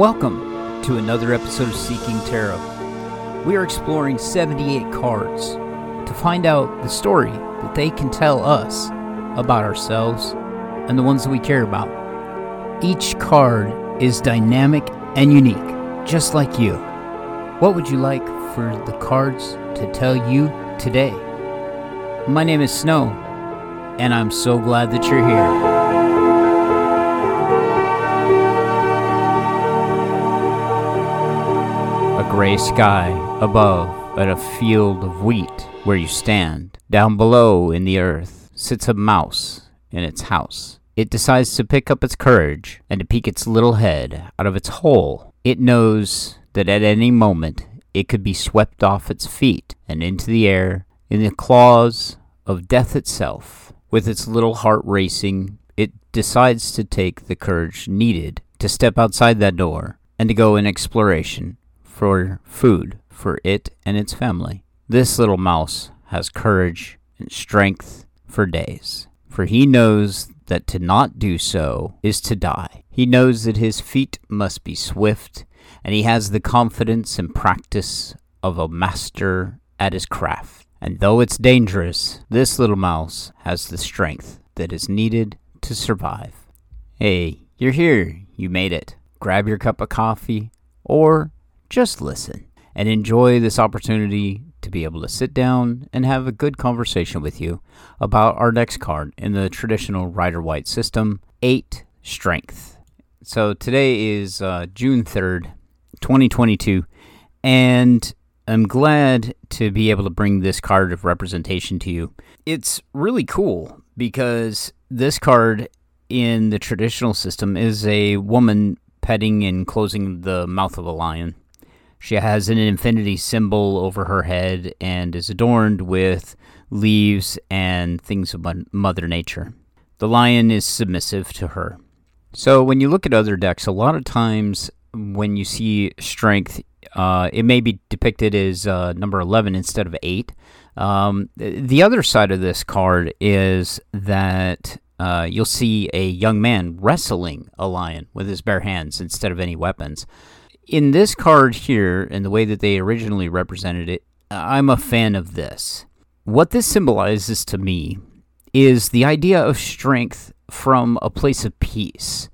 Welcome to another episode of Seeking Tarot. We are exploring 78 cards to find out the story that they can tell us about ourselves and the ones that we care about. Each card is dynamic and unique, just like you. What would you like for the cards to tell you today? My name is Snow, and I'm so glad that you're here. Gray sky above at a field of wheat where you stand. Down below in the earth sits a mouse in its house. It decides to pick up its courage and to peek its little head out of its hole. It knows that at any moment it could be swept off its feet and into the air in the claws of death itself. With its little heart racing, it decides to take the courage needed to step outside that door and to go in exploration for food for it and its family. This little mouse has courage and strength for days, for he knows that to not do so is to die. He knows that his feet must be swift, and he has the confidence and practice of a master at his craft. And though it's dangerous, this little mouse has the strength that is needed to survive. Hey, you're here. You made it. Grab your cup of coffee or just listen and enjoy this opportunity to be able to sit down and have a good conversation with you about our next card in the traditional Rider Waite system 8 Strength. So today is uh, June 3rd, 2022, and I'm glad to be able to bring this card of representation to you. It's really cool because this card in the traditional system is a woman petting and closing the mouth of a lion. She has an infinity symbol over her head and is adorned with leaves and things of Mother Nature. The lion is submissive to her. So when you look at other decks, a lot of times when you see strength, uh, it may be depicted as uh, number 11 instead of 8. Um, the other side of this card is that uh, you'll see a young man wrestling a lion with his bare hands instead of any weapons in this card here, and the way that they originally represented it, I'm a fan of this. What this symbolizes to me is the idea of strength from a place of peace.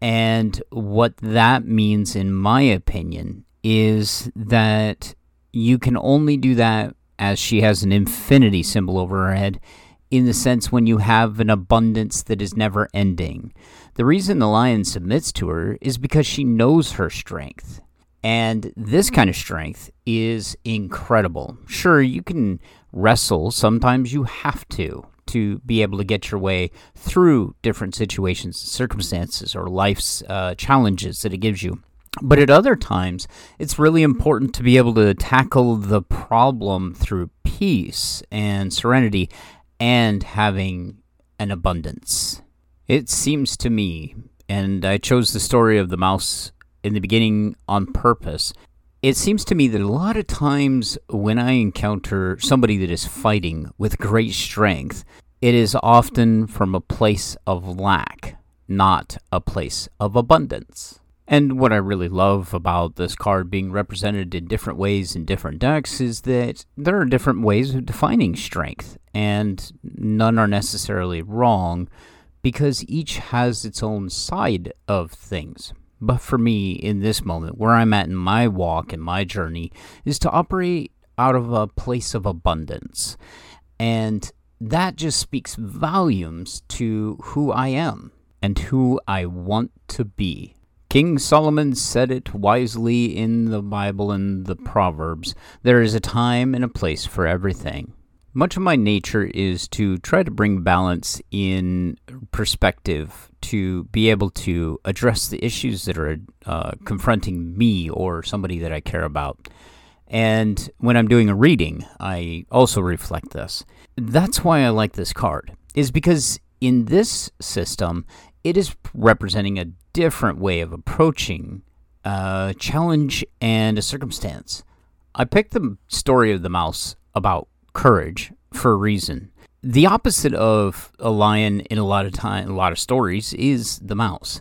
And what that means, in my opinion, is that you can only do that as she has an infinity symbol over her head, in the sense when you have an abundance that is never ending. The reason the lion submits to her is because she knows her strength. And this kind of strength is incredible. Sure, you can wrestle, sometimes you have to, to be able to get your way through different situations, circumstances, or life's uh, challenges that it gives you. But at other times, it's really important to be able to tackle the problem through peace and serenity and having an abundance. It seems to me, and I chose the story of the mouse in the beginning on purpose. It seems to me that a lot of times when I encounter somebody that is fighting with great strength, it is often from a place of lack, not a place of abundance. And what I really love about this card being represented in different ways in different decks is that there are different ways of defining strength, and none are necessarily wrong because each has its own side of things. But for me, in this moment, where I'm at in my walk and my journey, is to operate out of a place of abundance. And that just speaks volumes to who I am and who I want to be. King Solomon said it wisely in the Bible and the Proverbs there is a time and a place for everything. Much of my nature is to try to bring balance in perspective to be able to address the issues that are uh, confronting me or somebody that I care about. And when I'm doing a reading, I also reflect this. That's why I like this card, is because in this system, it is representing a different way of approaching a challenge and a circumstance. I picked the story of the mouse about courage for a reason. The opposite of a lion in a lot of time, a lot of stories is the mouse.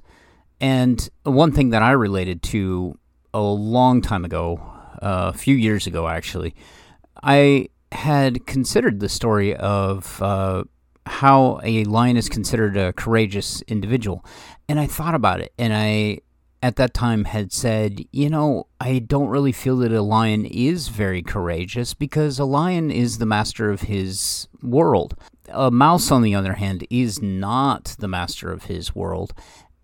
And one thing that I related to a long time ago, uh, a few years ago actually, I had considered the story of uh, how a lion is considered a courageous individual. And I thought about it, and I, at that time, had said, you know, I don't really feel that a lion is very courageous because a lion is the master of his world. A mouse, on the other hand, is not the master of his world.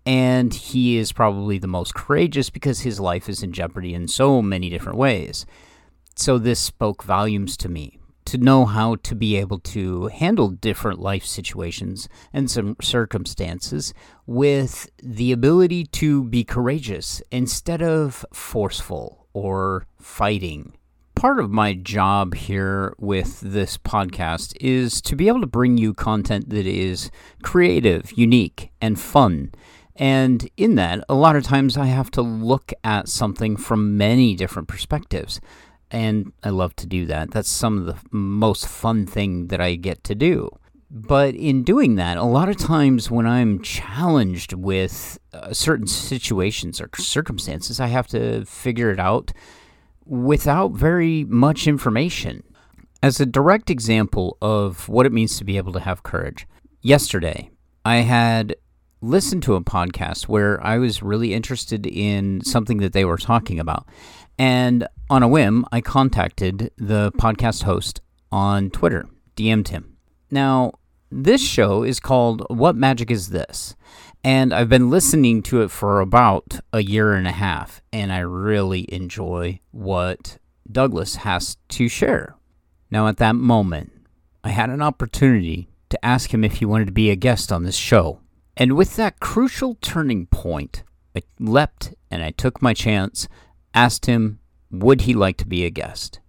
And he is probably the most courageous because his life is in jeopardy in so many different ways. So this spoke volumes to me to know how to be able to handle different life situations and some circumstances with the ability to be courageous instead of forceful or fighting. Part of my job here with this podcast is to be able to bring you content that is creative, unique, and fun. And in that, a lot of times I have to look at something from many different perspectives and I love to do that. That's some of the most fun thing that I get to do. But in doing that, a lot of times when I'm challenged with uh, certain situations or circumstances, I have to figure it out without very much information. As a direct example of what it means to be able to have courage, yesterday I had listened to a podcast where I was really interested in something that they were talking about. And on a whim, I contacted the podcast host on Twitter, DM'd him. Now, this show is called What Magic Is This? And I've been listening to it for about a year and a half, and I really enjoy what Douglas has to share. Now, at that moment, I had an opportunity to ask him if he wanted to be a guest on this show. And with that crucial turning point, I leapt and I took my chance asked him, would he like to be a guest?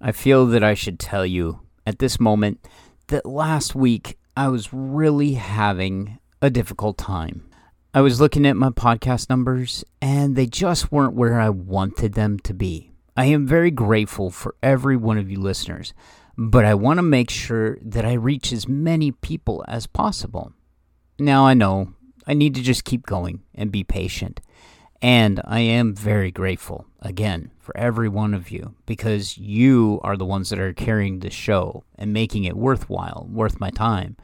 I feel that I should tell you at this moment that last week I was really having a difficult time. I was looking at my podcast numbers and they just weren't where I wanted them to be. I am very grateful for every one of you listeners, but I want to make sure that I reach as many people as possible. Now I know I need to just keep going and be patient. And I am very grateful, again, for every one of you because you are the ones that are carrying the show and making it worthwhile, worth my time.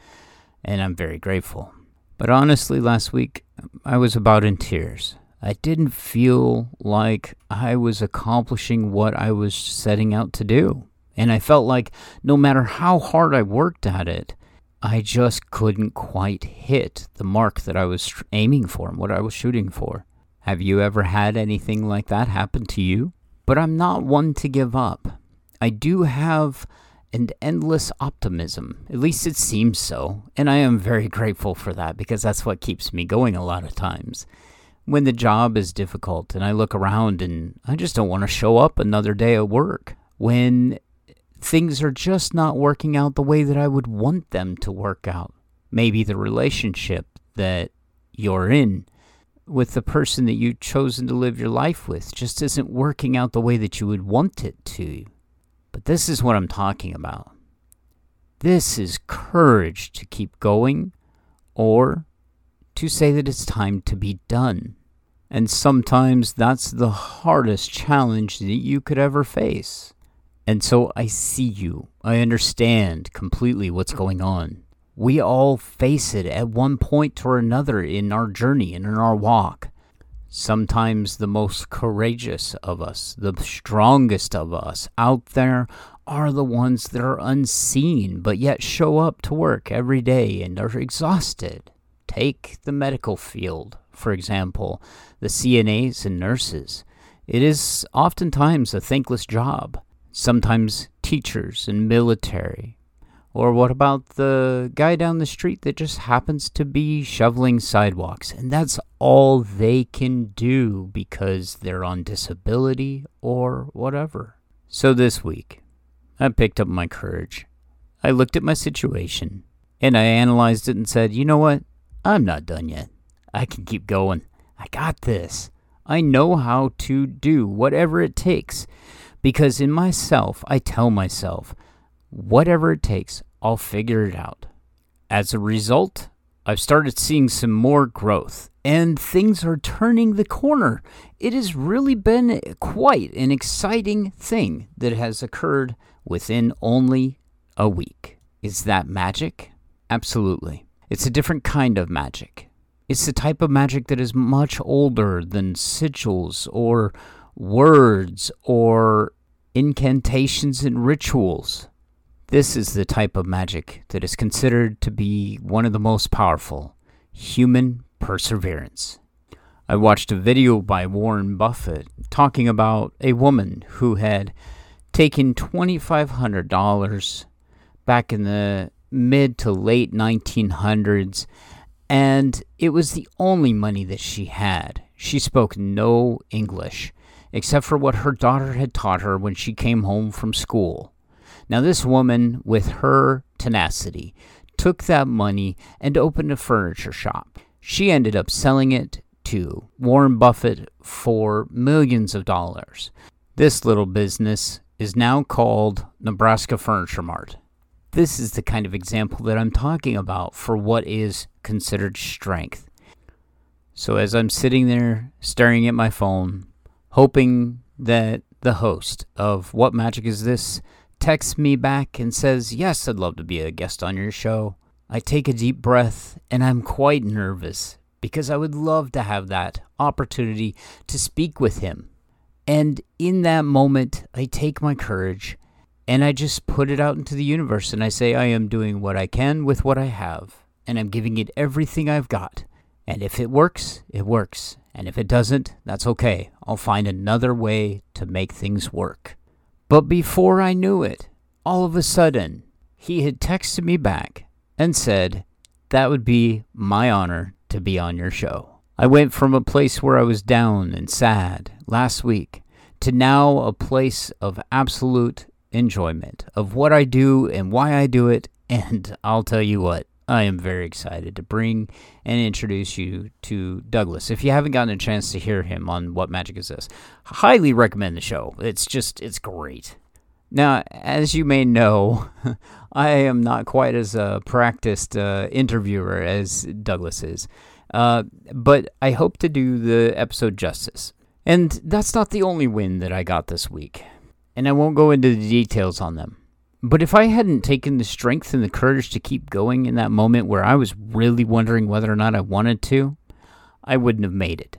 And I'm very grateful. But honestly, last week, I was about in tears. I didn't feel like I was accomplishing what I was setting out to do. And I felt like no matter how hard I worked at it, I just couldn't quite hit the mark that I was aiming for and what I was shooting for. Have you ever had anything like that happen to you? But I'm not one to give up. I do have an endless optimism. At least it seems so. And I am very grateful for that because that's what keeps me going a lot of times. When the job is difficult and I look around and I just don't want to show up another day at work. When things are just not working out the way that I would want them to work out. Maybe the relationship that you're in with the person that you've chosen to live your life with just isn't working out the way that you would want it to. But this is what I'm talking about. This is courage to keep going or to say that it's time to be done. And sometimes that's the hardest challenge that you could ever face. And so I see you. I understand completely what's going on. We all face it at one point or another in our journey and in our walk. Sometimes the most courageous of us, the strongest of us out there, are the ones that are unseen but yet show up to work every day and are exhausted. Take the medical field, for example, the CNAs and nurses. It is oftentimes a thankless job. Sometimes teachers and military, or what about the guy down the street that just happens to be shoveling sidewalks and that's all they can do because they're on disability or whatever? So this week, I picked up my courage. I looked at my situation and I analyzed it and said, you know what? I'm not done yet. I can keep going. I got this. I know how to do whatever it takes because in myself, I tell myself, Whatever it takes, I'll figure it out. As a result, I've started seeing some more growth, and things are turning the corner. It has really been quite an exciting thing that has occurred within only a week. Is that magic? Absolutely. It's a different kind of magic. It's the type of magic that is much older than sigils or words or incantations and rituals. This is the type of magic that is considered to be one of the most powerful human perseverance. I watched a video by Warren Buffett talking about a woman who had taken $2,500 back in the mid to late 1900s, and it was the only money that she had. She spoke no English, except for what her daughter had taught her when she came home from school. Now, this woman, with her tenacity, took that money and opened a furniture shop. She ended up selling it to Warren Buffett for millions of dollars. This little business is now called Nebraska Furniture Mart. This is the kind of example that I'm talking about for what is considered strength. So, as I'm sitting there staring at my phone, hoping that the host of What Magic Is This texts me back and says, Yes, I'd love to be a guest on your show. I take a deep breath and I'm quite nervous because I would love to have that opportunity to speak with him and in that moment, I take my courage and I just put it out into the universe and I say, I am doing what I can with what I have and I'm giving it everything I've got. And if it works, it works. And if it doesn't, that's okay. I'll find another way to make things work. But before I knew it, all of a sudden, he had texted me back and said, That would be my honor to be on your show. I went from a place where I was down and sad last week to now a place of absolute enjoyment of what I do and why I do it. And I'll tell you what, I am very excited to bring and introduce you to Douglas. If you haven't gotten a chance to hear him on What Magic Is This, highly recommend the show. It's just, it's great. Now, as you may know, I am not quite as a practiced uh, interviewer as Douglas is. Uh, but I hope to do the episode justice. And that's not the only win that I got this week. And I won't go into the details on them. But if I hadn't taken the strength and the courage to keep going in that moment where I was really wondering whether or not I wanted to, I wouldn't have made it.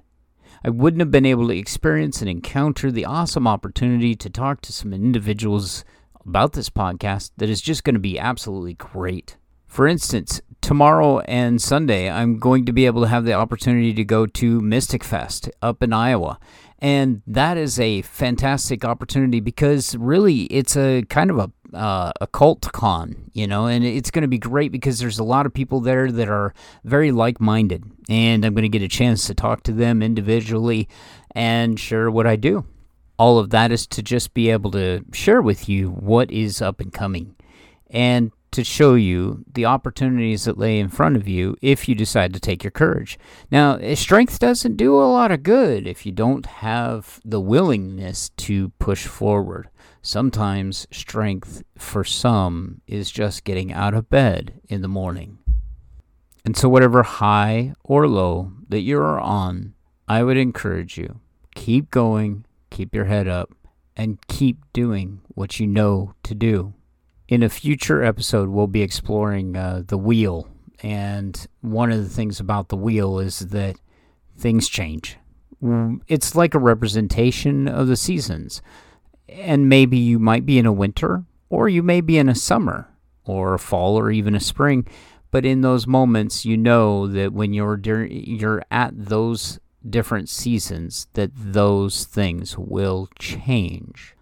I wouldn't have been able to experience and encounter the awesome opportunity to talk to some individuals about this podcast that is just going to be absolutely great. For instance, tomorrow and Sunday, I'm going to be able to have the opportunity to go to Mystic Fest up in Iowa. And that is a fantastic opportunity because really it's a kind of a uh, occult con, you know, and it's going to be great because there's a lot of people there that are very like minded. And I'm going to get a chance to talk to them individually and share what I do. All of that is to just be able to share with you what is up and coming. And to show you the opportunities that lay in front of you if you decide to take your courage. Now, eh, strength doesn't do a lot of good if you don't have the willingness to push forward. Sometimes strength for some is just getting out of bed in the morning. And so, whatever high or low that you're on, I would encourage you keep going, keep your head up, and keep doing what you know to do. In a future episode, we'll be exploring uh, the wheel. And one of the things about the wheel is that things change. It's like a representation of the seasons. And maybe you might be in a winter, or you may be in a summer, or a fall, or even a spring. But in those moments, you know that when you're you're at those different seasons, that those things will change.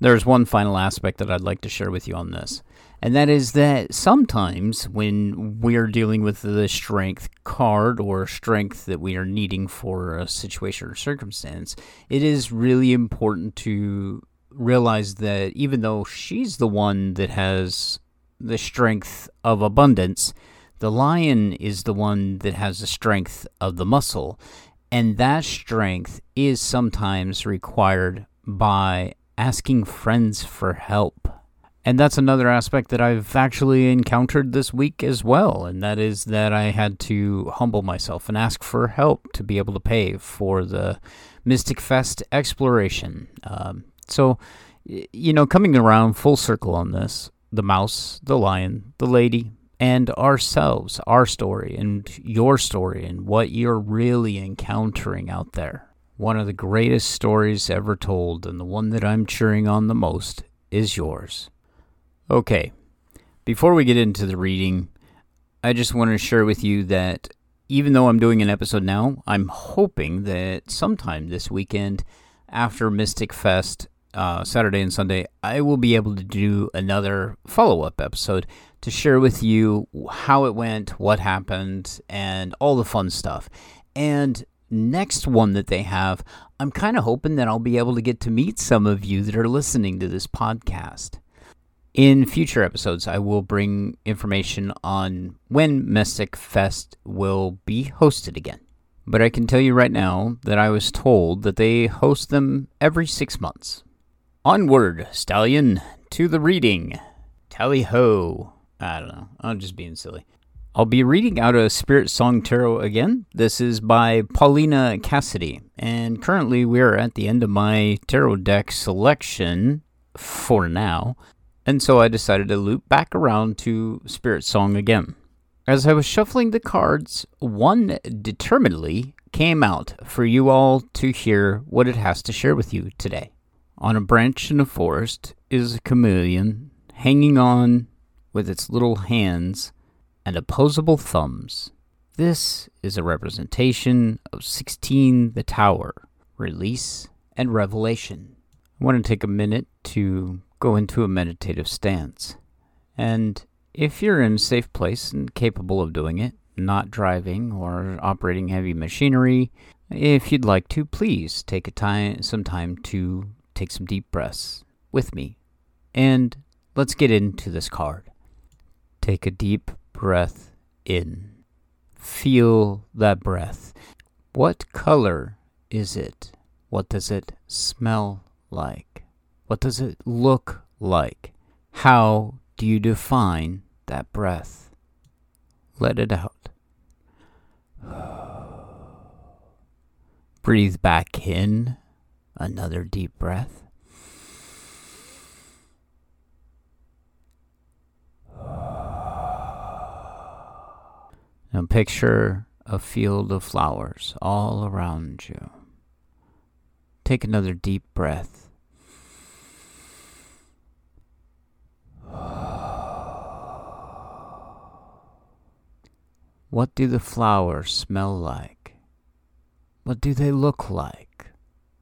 There's one final aspect that I'd like to share with you on this, and that is that sometimes when we're dealing with the strength card or strength that we are needing for a situation or circumstance, it is really important to realize that even though she's the one that has the strength of abundance, the lion is the one that has the strength of the muscle. And that strength is sometimes required by asking friends for help. And that's another aspect that I've actually encountered this week as well, and that is that I had to humble myself and ask for help to be able to pay for the Mystic Fest exploration. Um, so, you know, coming around full circle on this, the mouse, the lion, the lady, and ourselves, our story, and your story, and what you're really encountering out there. One of the greatest stories ever told, and the one that I'm cheering on the most, is yours. Okay, before we get into the reading, I just want to share with you that even though I'm doing an episode now, I'm hoping that sometime this weekend after Mystic Fest, uh, Saturday and Sunday, I will be able to do another follow up episode to share with you how it went, what happened, and all the fun stuff. And next one that they have, I'm kind of hoping that I'll be able to get to meet some of you that are listening to this podcast. In future episodes, I will bring information on when Mystic Fest will be hosted again. But I can tell you right now that I was told that they host them every six months. Onward, Stallion, to the reading. Tally ho. I don't know. I'm just being silly. I'll be reading out a Spirit Song Tarot again. This is by Paulina Cassidy. And currently, we are at the end of my tarot deck selection for now and so I decided to loop back around to Spirit Song again. As I was shuffling the cards, one determinedly came out for you all to hear what it has to share with you today. On a branch in a forest is a chameleon hanging on with its little hands and opposable thumbs. This is a representation of 16 the Tower, release and revelation. I want to take a minute to go into a meditative stance. And if you're in a safe place and capable of doing it, not driving or operating heavy machinery, if you'd like to, please take a time, some time to take some deep breaths with me. And let's get into this card. Take a deep breath in. Feel that breath. What color is it? What does it smell like? What does it look like? How do you define that breath? Let it out. Breathe back in. Another deep breath. Now picture a field of flowers all around you. Take another deep breath. What do the flowers smell like? What do they look like?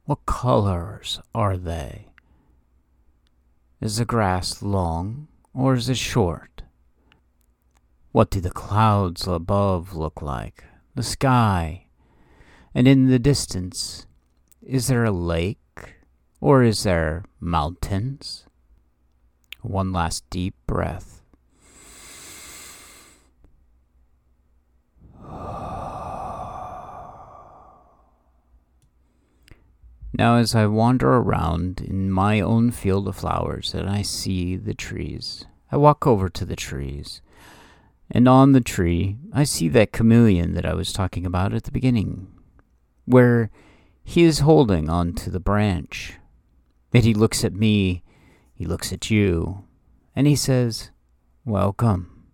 What colors are they? Is the grass long or is it short? What do the clouds above look like? The sky? And in the distance, is there a lake or is there mountains? One last deep breath. Now, as I wander around in my own field of flowers and I see the trees, I walk over to the trees. And on the tree, I see that chameleon that I was talking about at the beginning, where he is holding onto the branch. And he looks at me, he looks at you, and he says, Welcome.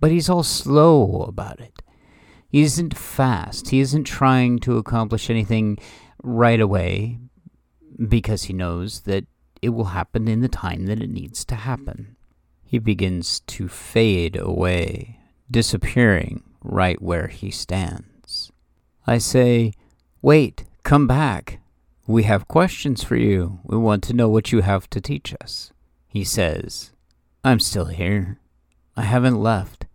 But he's all slow about it. He isn't fast. He isn't trying to accomplish anything right away because he knows that it will happen in the time that it needs to happen. He begins to fade away, disappearing right where he stands. I say, Wait, come back. We have questions for you. We want to know what you have to teach us. He says, I'm still here. I haven't left.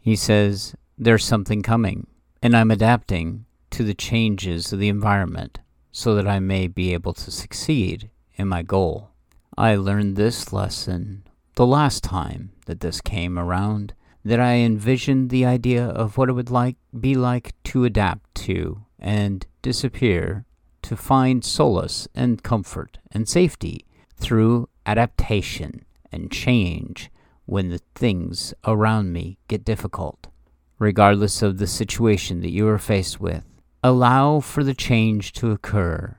He says, There's something coming, and I'm adapting to the changes of the environment so that I may be able to succeed in my goal. I learned this lesson the last time that this came around that I envisioned the idea of what it would like be like to adapt to and disappear to find solace and comfort and safety through adaptation and change when the things around me get difficult, regardless of the situation that you are faced with. Allow for the change to occur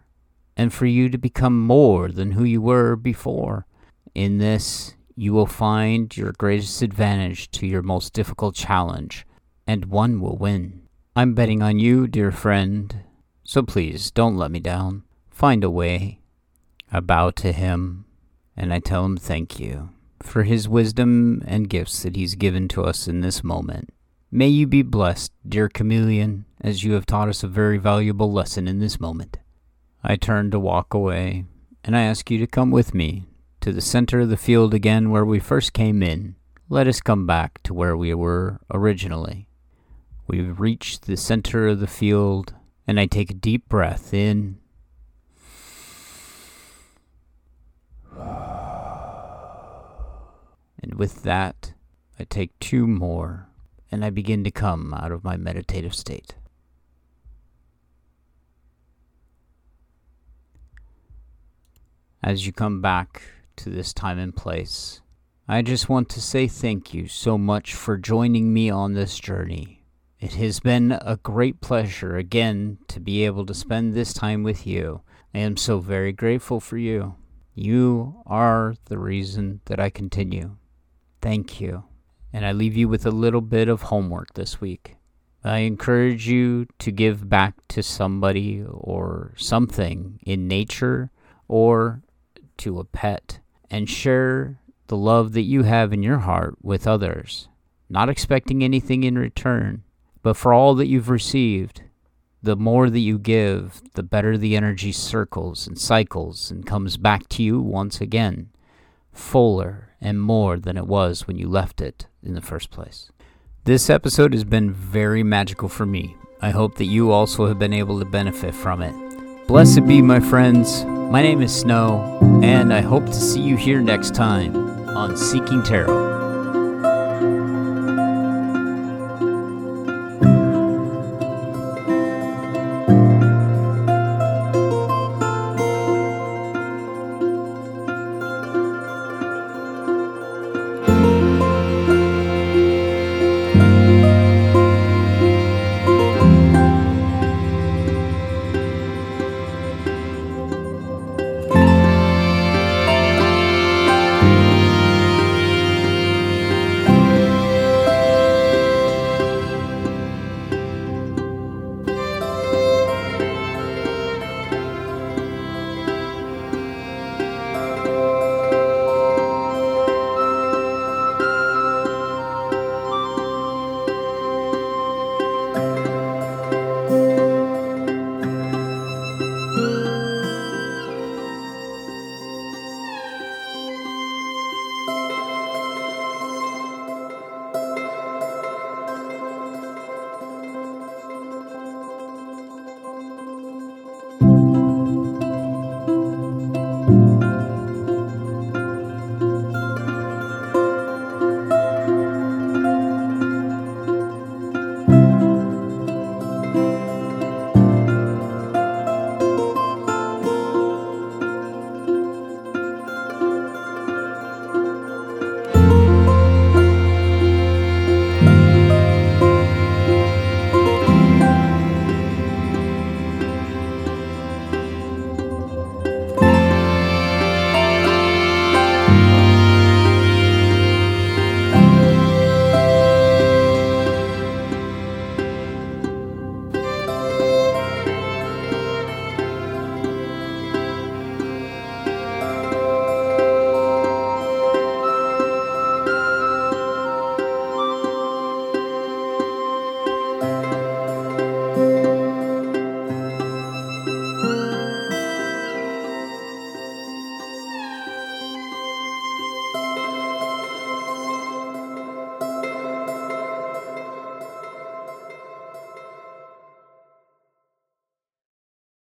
and for you to become more than who you were before. In this, you will find your greatest advantage to your most difficult challenge, and one will win. I'm betting on you, dear friend, so please don't let me down. Find a way. I bow to him, and I tell him thank you for his wisdom and gifts that he's given to us in this moment. May you be blessed, dear chameleon, as you have taught us a very valuable lesson in this moment. I turn to walk away, and I ask you to come with me to the center of the field again where we first came in. Let us come back to where we were originally. We've reached the center of the field, and I take a deep breath in. And with that, I take two more, and I begin to come out of my meditative state. As you come back to this time and place, I just want to say thank you so much for joining me on this journey. It has been a great pleasure again to be able to spend this time with you. I am so very grateful for you. You are the reason that I continue. Thank you. And I leave you with a little bit of homework this week. I encourage you to give back to somebody or something in nature or to a pet and share the love that you have in your heart with others, not expecting anything in return, but for all that you've received. The more that you give, the better the energy circles and cycles and comes back to you once again, fuller and more than it was when you left it in the first place. This episode has been very magical for me. I hope that you also have been able to benefit from it. Blessed be, my friends. My name is Snow, and I hope to see you here next time on Seeking Tarot.